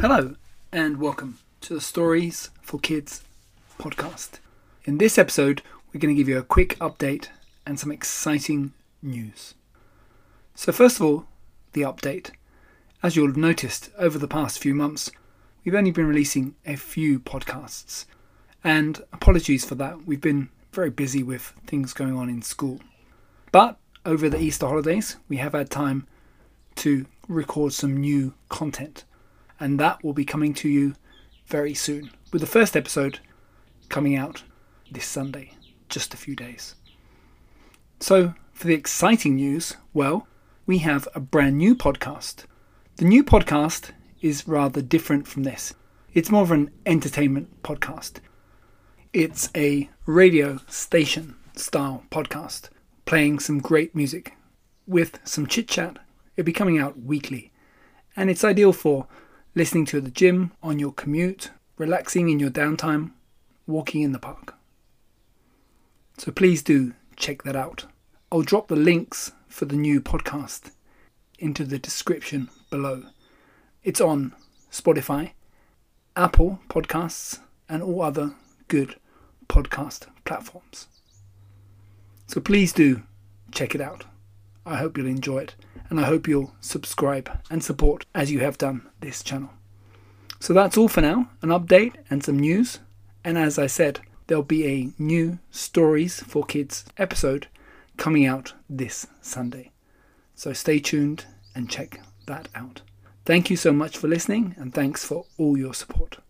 Hello, and welcome to the Stories for Kids podcast. In this episode, we're going to give you a quick update and some exciting news. So, first of all, the update. As you'll have noticed over the past few months, we've only been releasing a few podcasts. And apologies for that, we've been very busy with things going on in school. But over the Easter holidays, we have had time to record some new content, and that will be coming to you very soon, with the first episode coming out this Sunday, just a few days. So, for the exciting news, well, we have a brand new podcast. The new podcast is rather different from this. It's more of an entertainment podcast. It's a radio station style podcast, playing some great music with some chit chat. It'll be coming out weekly, and it's ideal for listening to the gym, on your commute, relaxing in your downtime, walking in the park. So please do check that out. I'll drop the links for the new podcast into the description below. It's on Spotify, Apple Podcasts, and all other good podcast platforms. So please do check it out. I hope you'll enjoy it, and I hope you'll subscribe and support as you have done this channel. So that's all for now an update and some news. And as I said, there'll be a new Stories for Kids episode coming out this Sunday. So stay tuned and check that out. Thank you so much for listening, and thanks for all your support.